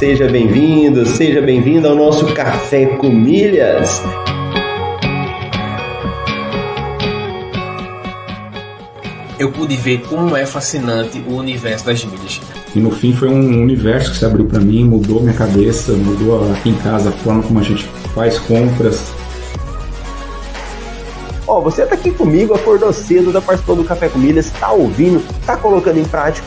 seja bem-vindo, seja bem-vindo ao nosso Café com Milhas. Eu pude ver como é fascinante o universo das milhas. E no fim foi um universo que se abriu para mim, mudou minha cabeça, mudou aqui em casa a forma como a gente faz compras. Ó, oh, você tá aqui comigo, acordou cedo, tá participando do Café com Milhas, tá ouvindo, tá colocando em prática.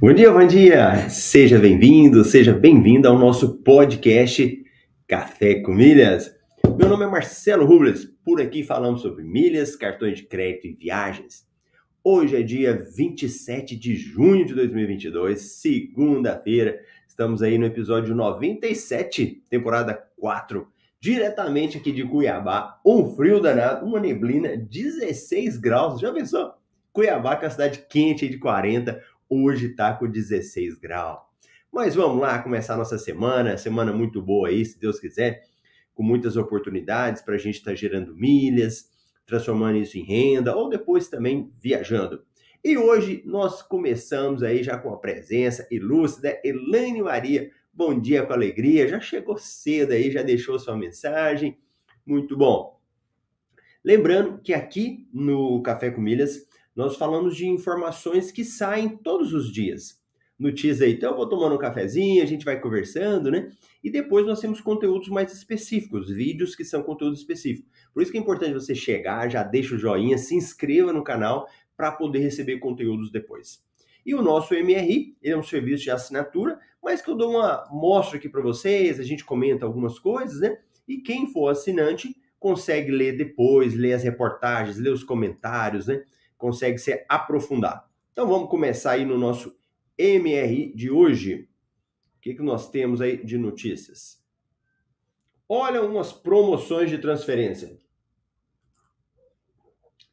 Bom dia, bom dia! Seja bem-vindo, seja bem-vinda ao nosso podcast Café com Milhas. Meu nome é Marcelo Rubles, por aqui falamos sobre milhas, cartões de crédito e viagens. Hoje é dia 27 de junho de 2022, segunda-feira. Estamos aí no episódio 97, temporada 4, diretamente aqui de Cuiabá. Um frio danado, uma neblina, 16 graus. Já pensou? Cuiabá, que é uma cidade quente de 40, Hoje está com 16 graus. Mas vamos lá começar nossa semana, semana muito boa aí, se Deus quiser, com muitas oportunidades para a gente estar tá gerando milhas, transformando isso em renda ou depois também viajando. E hoje nós começamos aí já com a presença ilustre da Elaine Maria. Bom dia com alegria, já chegou cedo aí, já deixou sua mensagem. Muito bom. Lembrando que aqui no Café com Milhas nós falamos de informações que saem todos os dias. Notícias aí, então eu vou tomando um cafezinho, a gente vai conversando, né? E depois nós temos conteúdos mais específicos, vídeos que são conteúdos específicos. Por isso que é importante você chegar, já deixa o joinha, se inscreva no canal para poder receber conteúdos depois. E o nosso MRI, ele é um serviço de assinatura, mas que eu dou uma mostra aqui para vocês, a gente comenta algumas coisas, né? E quem for assinante consegue ler depois, ler as reportagens, ler os comentários, né? Consegue se aprofundar. Então vamos começar aí no nosso MRI de hoje. O que, que nós temos aí de notícias? Olha umas promoções de transferência.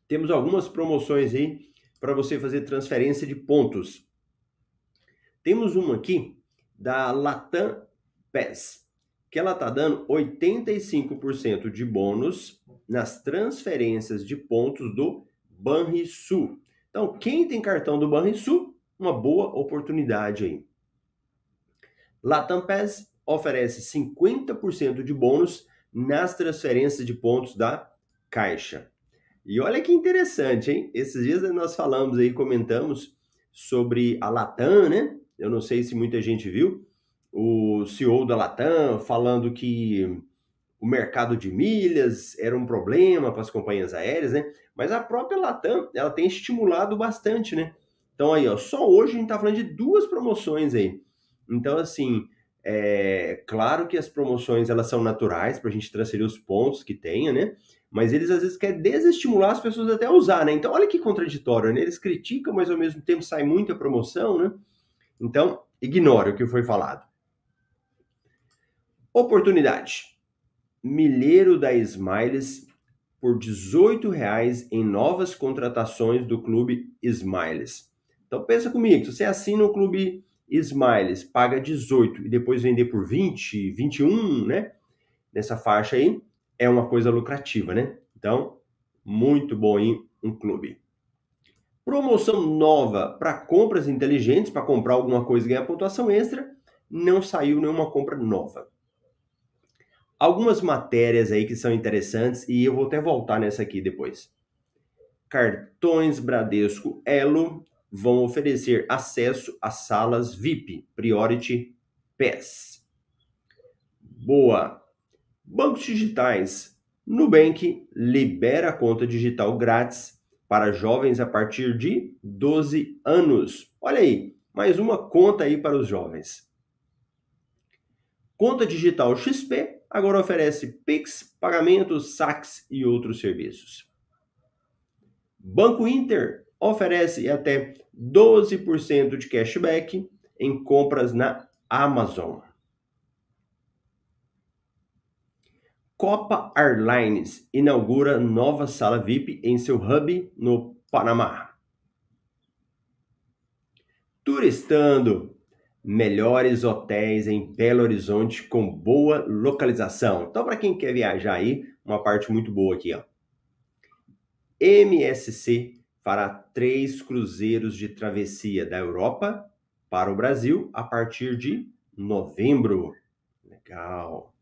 Temos algumas promoções aí para você fazer transferência de pontos. Temos uma aqui da Latam PES, que ela está dando 85% de bônus nas transferências de pontos do Banrisul. Então, quem tem cartão do Banrisul, uma boa oportunidade aí. Latam Pass oferece 50% de bônus nas transferências de pontos da Caixa. E olha que interessante, hein? Esses dias nós falamos aí, comentamos sobre a Latam, né? Eu não sei se muita gente viu. O CEO da Latam falando que o mercado de milhas era um problema para as companhias aéreas, né? Mas a própria Latam, ela tem estimulado bastante, né? Então aí, ó, só hoje a gente está falando de duas promoções aí. Então, assim, é claro que as promoções elas são naturais para a gente transferir os pontos que tenha, né? Mas eles às vezes querem desestimular as pessoas até a usar, né? Então, olha que contraditório, né? Eles criticam, mas ao mesmo tempo sai muita promoção, né? Então, ignore o que foi falado. Oportunidade. Milheiro da Smiles por R$ reais em novas contratações do Clube Smiles. Então pensa comigo, se você assina o Clube Smiles, paga 18 e depois vender por 20, 21, né? Nessa faixa aí, é uma coisa lucrativa, né? Então, muito bom em um clube. Promoção nova para compras inteligentes, para comprar alguma coisa e ganhar pontuação extra, não saiu nenhuma compra nova algumas matérias aí que são interessantes e eu vou até voltar nessa aqui depois. Cartões Bradesco Elo vão oferecer acesso às salas VIP Priority Pass. Boa. Bancos digitais. Nubank libera a conta digital grátis para jovens a partir de 12 anos. Olha aí, mais uma conta aí para os jovens. Conta digital XP agora oferece Pix, pagamentos, saques e outros serviços. Banco Inter oferece até 12% de cashback em compras na Amazon. Copa Airlines inaugura nova sala VIP em seu hub no Panamá. Turistando, melhores hotéis em Belo Horizonte com boa localização. Então, para quem quer viajar aí, uma parte muito boa aqui, ó. MSC fará três cruzeiros de travessia da Europa para o Brasil a partir de novembro. Legal.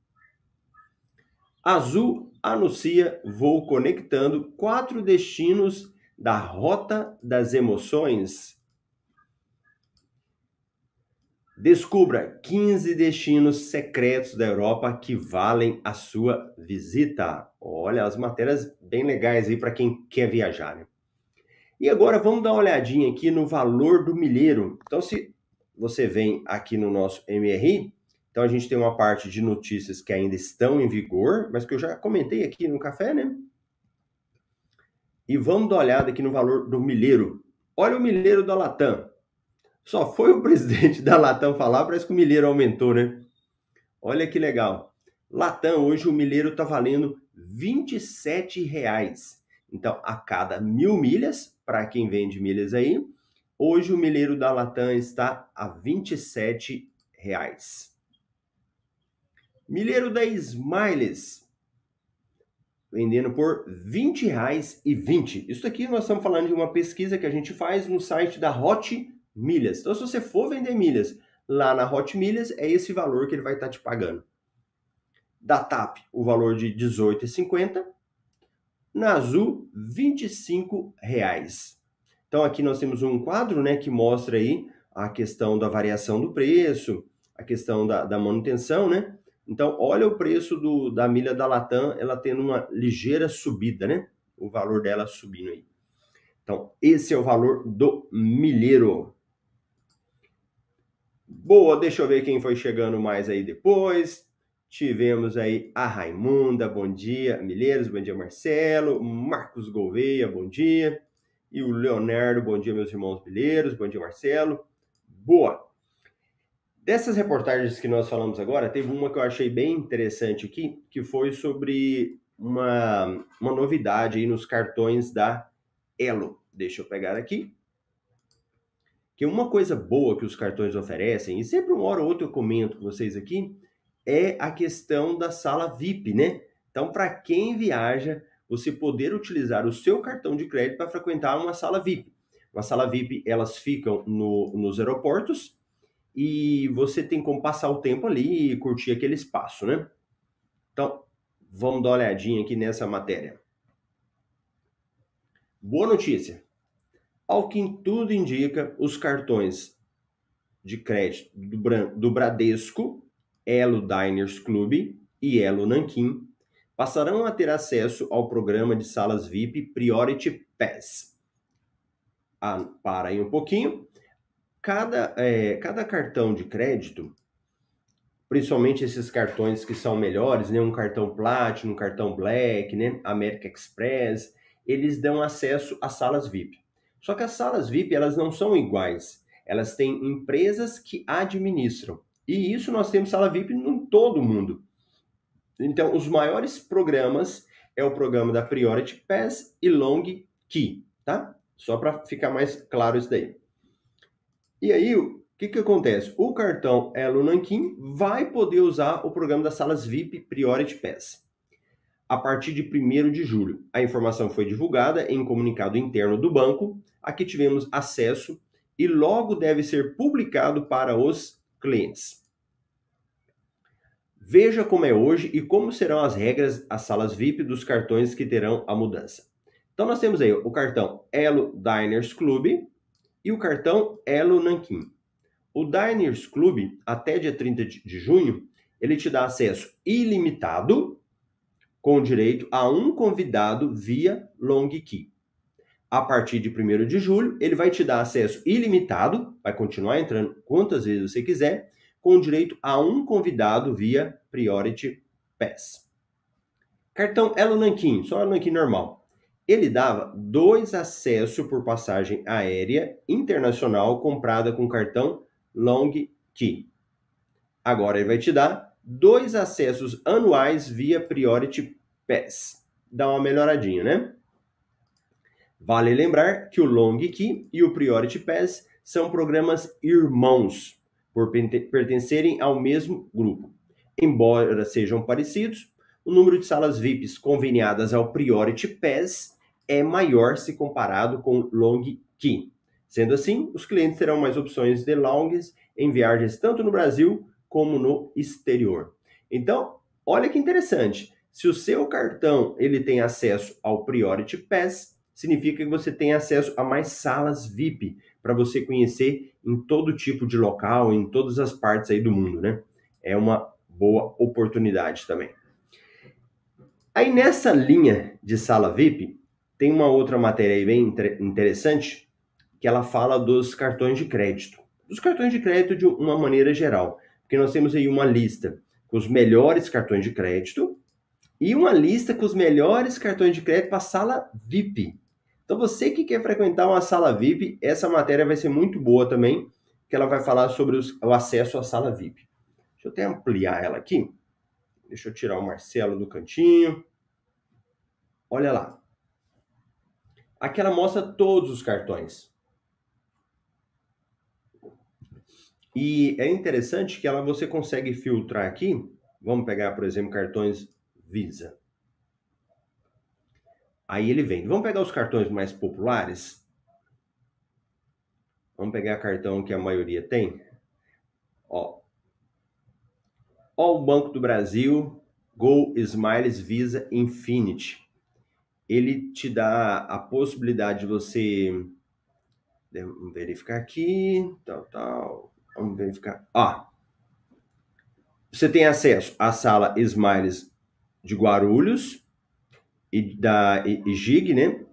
Azul anuncia voo conectando quatro destinos da Rota das Emoções. Descubra 15 destinos secretos da Europa que valem a sua visita. Olha, as matérias bem legais aí para quem quer viajar. Né? E agora vamos dar uma olhadinha aqui no valor do milheiro. Então, se você vem aqui no nosso MRI, então a gente tem uma parte de notícias que ainda estão em vigor, mas que eu já comentei aqui no café, né? E vamos dar uma olhada aqui no valor do milheiro. Olha o milheiro da Latam. Só foi o presidente da Latam falar, parece que o milheiro aumentou, né? Olha que legal. Latam, hoje o milheiro está valendo R$ 27,00. Então, a cada mil milhas, para quem vende milhas aí, hoje o milheiro da Latam está a R$ 27,00. Milheiro da Smiles, vendendo por R$ 20,20. Isso aqui nós estamos falando de uma pesquisa que a gente faz no site da Hot Milhas. Então, se você for vender milhas lá na Hot Milhas, é esse valor que ele vai estar te pagando. Da TAP, o valor de R$ 18,50. Na Azul, R$ 25,00. Então, aqui nós temos um quadro né, que mostra aí a questão da variação do preço, a questão da, da manutenção, né? Então, olha o preço do, da milha da Latam, ela tendo uma ligeira subida, né? O valor dela subindo aí. Então, esse é o valor do milheiro. Boa, deixa eu ver quem foi chegando mais aí depois. Tivemos aí a Raimunda, bom dia. Milheiros, bom dia, Marcelo. Marcos Gouveia, bom dia. E o Leonardo, bom dia, meus irmãos milheiros. Bom dia, Marcelo. Boa. Dessas reportagens que nós falamos agora, teve uma que eu achei bem interessante aqui, que foi sobre uma, uma novidade aí nos cartões da Elo. Deixa eu pegar aqui. Que uma coisa boa que os cartões oferecem, e sempre uma hora ou outra eu comento com vocês aqui, é a questão da sala VIP, né? Então, para quem viaja, você poder utilizar o seu cartão de crédito para frequentar uma sala VIP. Uma sala VIP, elas ficam no, nos aeroportos, e você tem como passar o tempo ali e curtir aquele espaço, né? Então, vamos dar uma olhadinha aqui nessa matéria. Boa notícia. Ao que tudo indica, os cartões de crédito do, do Bradesco, Elo Diners Club e Elo Nankin passarão a ter acesso ao programa de salas VIP Priority Pass. Ah, para aí um pouquinho cada, é, cada cartão de crédito, principalmente esses cartões que são melhores, né, um cartão Platinum, um cartão Black, né, American Express, eles dão acesso às salas VIP. Só que as salas VIP elas não são iguais. Elas têm empresas que administram. E isso nós temos sala VIP em todo o mundo. Então, os maiores programas é o programa da Priority Pass e Long Key, tá? Só para ficar mais claro isso daí. E aí, o que, que acontece? O cartão Elo Nankin vai poder usar o programa das salas VIP Priority Pass a partir de 1 de julho. A informação foi divulgada em comunicado interno do banco, a que tivemos acesso e logo deve ser publicado para os clientes. Veja como é hoje e como serão as regras, as salas VIP dos cartões que terão a mudança. Então nós temos aí o cartão Elo Diners Club, e o cartão Elo Nankin. O Diners Club, até dia 30 de junho, ele te dá acesso ilimitado com direito a um convidado via Long Key. A partir de 1 de julho, ele vai te dar acesso ilimitado, vai continuar entrando quantas vezes você quiser, com direito a um convidado via Priority Pass. Cartão Elo Nankin, só Elo Nankin normal ele dava dois acessos por passagem aérea internacional comprada com cartão Long Key. Agora ele vai te dar dois acessos anuais via Priority Pass. Dá uma melhoradinha, né? Vale lembrar que o Long Key e o Priority Pass são programas irmãos, por pertencerem ao mesmo grupo. Embora sejam parecidos, o número de salas VIPs conveniadas ao Priority Pass é maior se comparado com Long Key. Sendo assim, os clientes terão mais opções de longs em viagens tanto no Brasil como no exterior. Então, olha que interessante. Se o seu cartão ele tem acesso ao Priority Pass, significa que você tem acesso a mais salas VIP para você conhecer em todo tipo de local, em todas as partes aí do mundo, né? É uma boa oportunidade também. Aí nessa linha de sala VIP, tem uma outra matéria aí bem interessante, que ela fala dos cartões de crédito. Dos cartões de crédito de uma maneira geral, porque nós temos aí uma lista com os melhores cartões de crédito e uma lista com os melhores cartões de crédito para sala VIP. Então você que quer frequentar uma sala VIP, essa matéria vai ser muito boa também, que ela vai falar sobre os, o acesso à sala VIP. Deixa eu até ampliar ela aqui. Deixa eu tirar o Marcelo do cantinho. Olha lá. Aqui ela mostra todos os cartões. E é interessante que ela você consegue filtrar aqui. Vamos pegar, por exemplo, cartões Visa. Aí ele vem. Vamos pegar os cartões mais populares. Vamos pegar cartão que a maioria tem. Ó. Ó o Banco do Brasil, Go, Smiles, Visa, Infinity. Ele te dá a possibilidade de você Vamos verificar aqui, tal, tal. Vamos verificar. Ó, você tem acesso à sala Smiles de Guarulhos, e da Gig, né?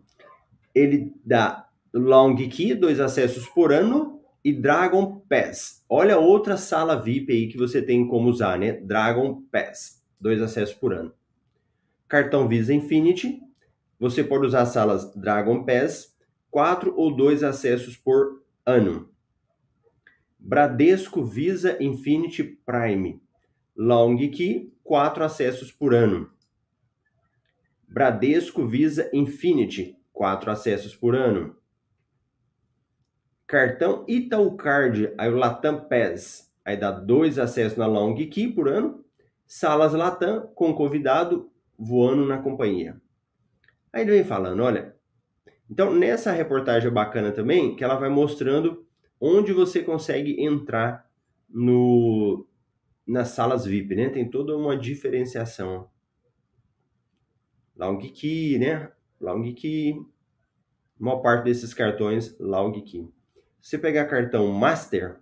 Ele dá Long Key, dois acessos por ano, e Dragon Pass. Olha outra sala VIP aí que você tem como usar, né? Dragon Pass, dois acessos por ano. Cartão Visa Infinity, você pode usar salas Dragon Pass, quatro ou dois acessos por ano. Bradesco Visa Infinity Prime, Long Key, quatro acessos por ano. Bradesco Visa Infinity, quatro acessos por ano. Cartão Itaú Card, aí o Latam Pass, aí dá dois acessos na Long Key por ano. Salas Latam com convidado voando na companhia. Aí ele vem falando, olha, então nessa reportagem bacana também, que ela vai mostrando onde você consegue entrar no nas salas VIP, né? Tem toda uma diferenciação. Long Key, né? Long Key. A maior parte desses cartões, Long Key. Se você pegar cartão Master,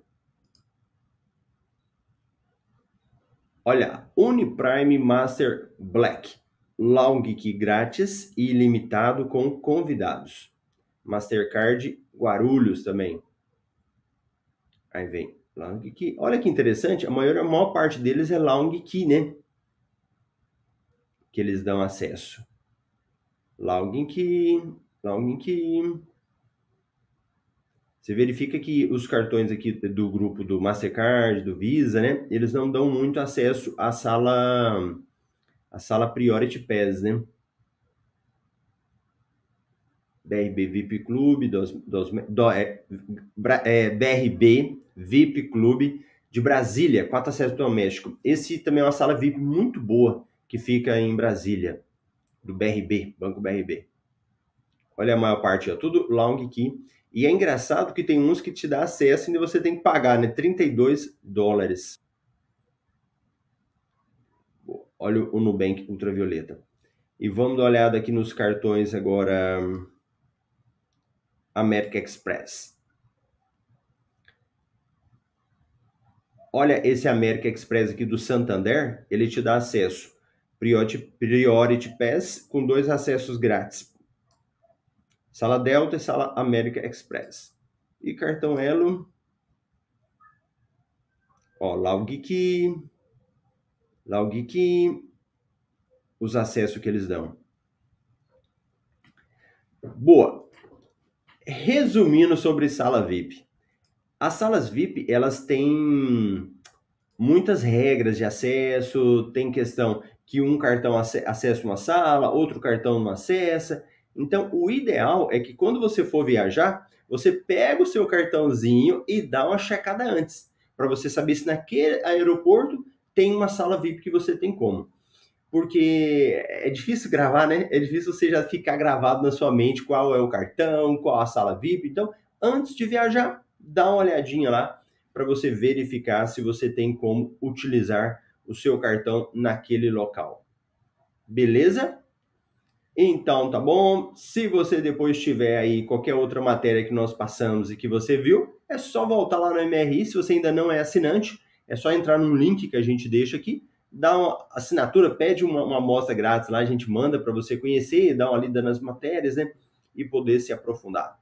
olha, Uniprime Master Black. Long Key grátis e ilimitado com convidados. Mastercard Guarulhos também. Aí vem Long Key. Olha que interessante, a maior, a maior parte deles é Long Key, né? Que eles dão acesso. Login key, login key. Você verifica que os cartões aqui do grupo do Mastercard, do Visa, né? Eles não dão muito acesso à sala, à sala Priority Pass, né? BRB VIP Clube, dos, dos, do, é, é, BRB VIP Clube de Brasília, quatro acessos doméstico. Esse também é uma sala VIP muito boa que fica em Brasília do BRB, Banco BRB. Olha a maior parte, ó, tudo long key. E é engraçado que tem uns que te dá acesso e você tem que pagar, né? 32 dólares. Olha o Nubank ultravioleta. E vamos dar uma olhada aqui nos cartões agora. America Express. Olha esse America Express aqui do Santander, ele te dá acesso Priority, Priority Pass com dois acessos grátis. Sala Delta e Sala América Express. E cartão Elo. Ó, Log Key. Log Key. Os acessos que eles dão. Boa. Resumindo sobre sala VIP. As salas VIP, elas têm muitas regras de acesso, tem questão que um cartão acessa uma sala, outro cartão não acessa. Então, o ideal é que quando você for viajar, você pega o seu cartãozinho e dá uma checada antes, para você saber se naquele aeroporto tem uma sala VIP que você tem como. Porque é difícil gravar, né? É difícil você já ficar gravado na sua mente qual é o cartão, qual a sala VIP. Então, antes de viajar, dá uma olhadinha lá para você verificar se você tem como utilizar o seu cartão naquele local. Beleza? Então tá bom. Se você depois tiver aí qualquer outra matéria que nós passamos e que você viu, é só voltar lá no MRI. Se você ainda não é assinante, é só entrar no link que a gente deixa aqui, dá uma assinatura, pede uma, uma amostra grátis lá, a gente manda para você conhecer, dar uma lida nas matérias, né? E poder se aprofundar.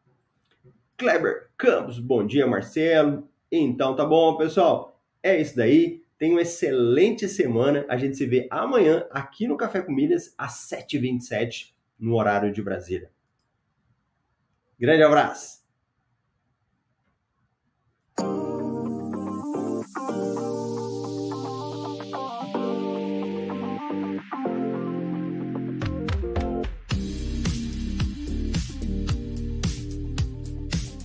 Kleber Campos, bom dia, Marcelo. Então tá bom, pessoal. É isso daí. Tenha uma excelente semana. A gente se vê amanhã aqui no Café com Milhas, às 7h27, no horário de Brasília. Grande abraço!